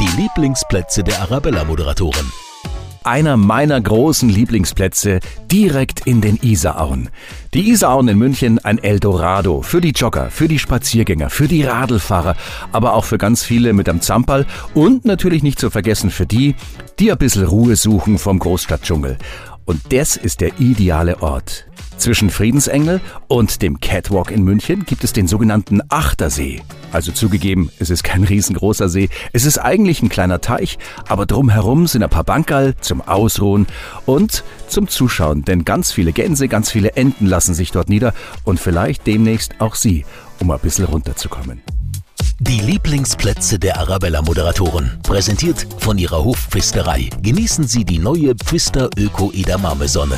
Die Lieblingsplätze der Arabella-Moderatoren. Einer meiner großen Lieblingsplätze direkt in den Isarauen. Die Isarauen in München ein Eldorado für die Jogger, für die Spaziergänger, für die Radlfahrer, aber auch für ganz viele mit am Zampal und natürlich nicht zu vergessen für die, die ein bisschen Ruhe suchen vom Großstadtdschungel. Und das ist der ideale Ort. Zwischen Friedensengel und dem Catwalk in München gibt es den sogenannten Achtersee. Also zugegeben, es ist kein riesengroßer See, es ist eigentlich ein kleiner Teich, aber drumherum sind ein paar Bankerl zum Ausruhen und zum Zuschauen, denn ganz viele Gänse, ganz viele Enten lassen sich dort nieder und vielleicht demnächst auch Sie, um ein bisschen runterzukommen. Die Lieblingsplätze der Arabella-Moderatoren. Präsentiert von ihrer Hofpfisterei. Genießen Sie die neue Pfister Öko Edamame Sonne.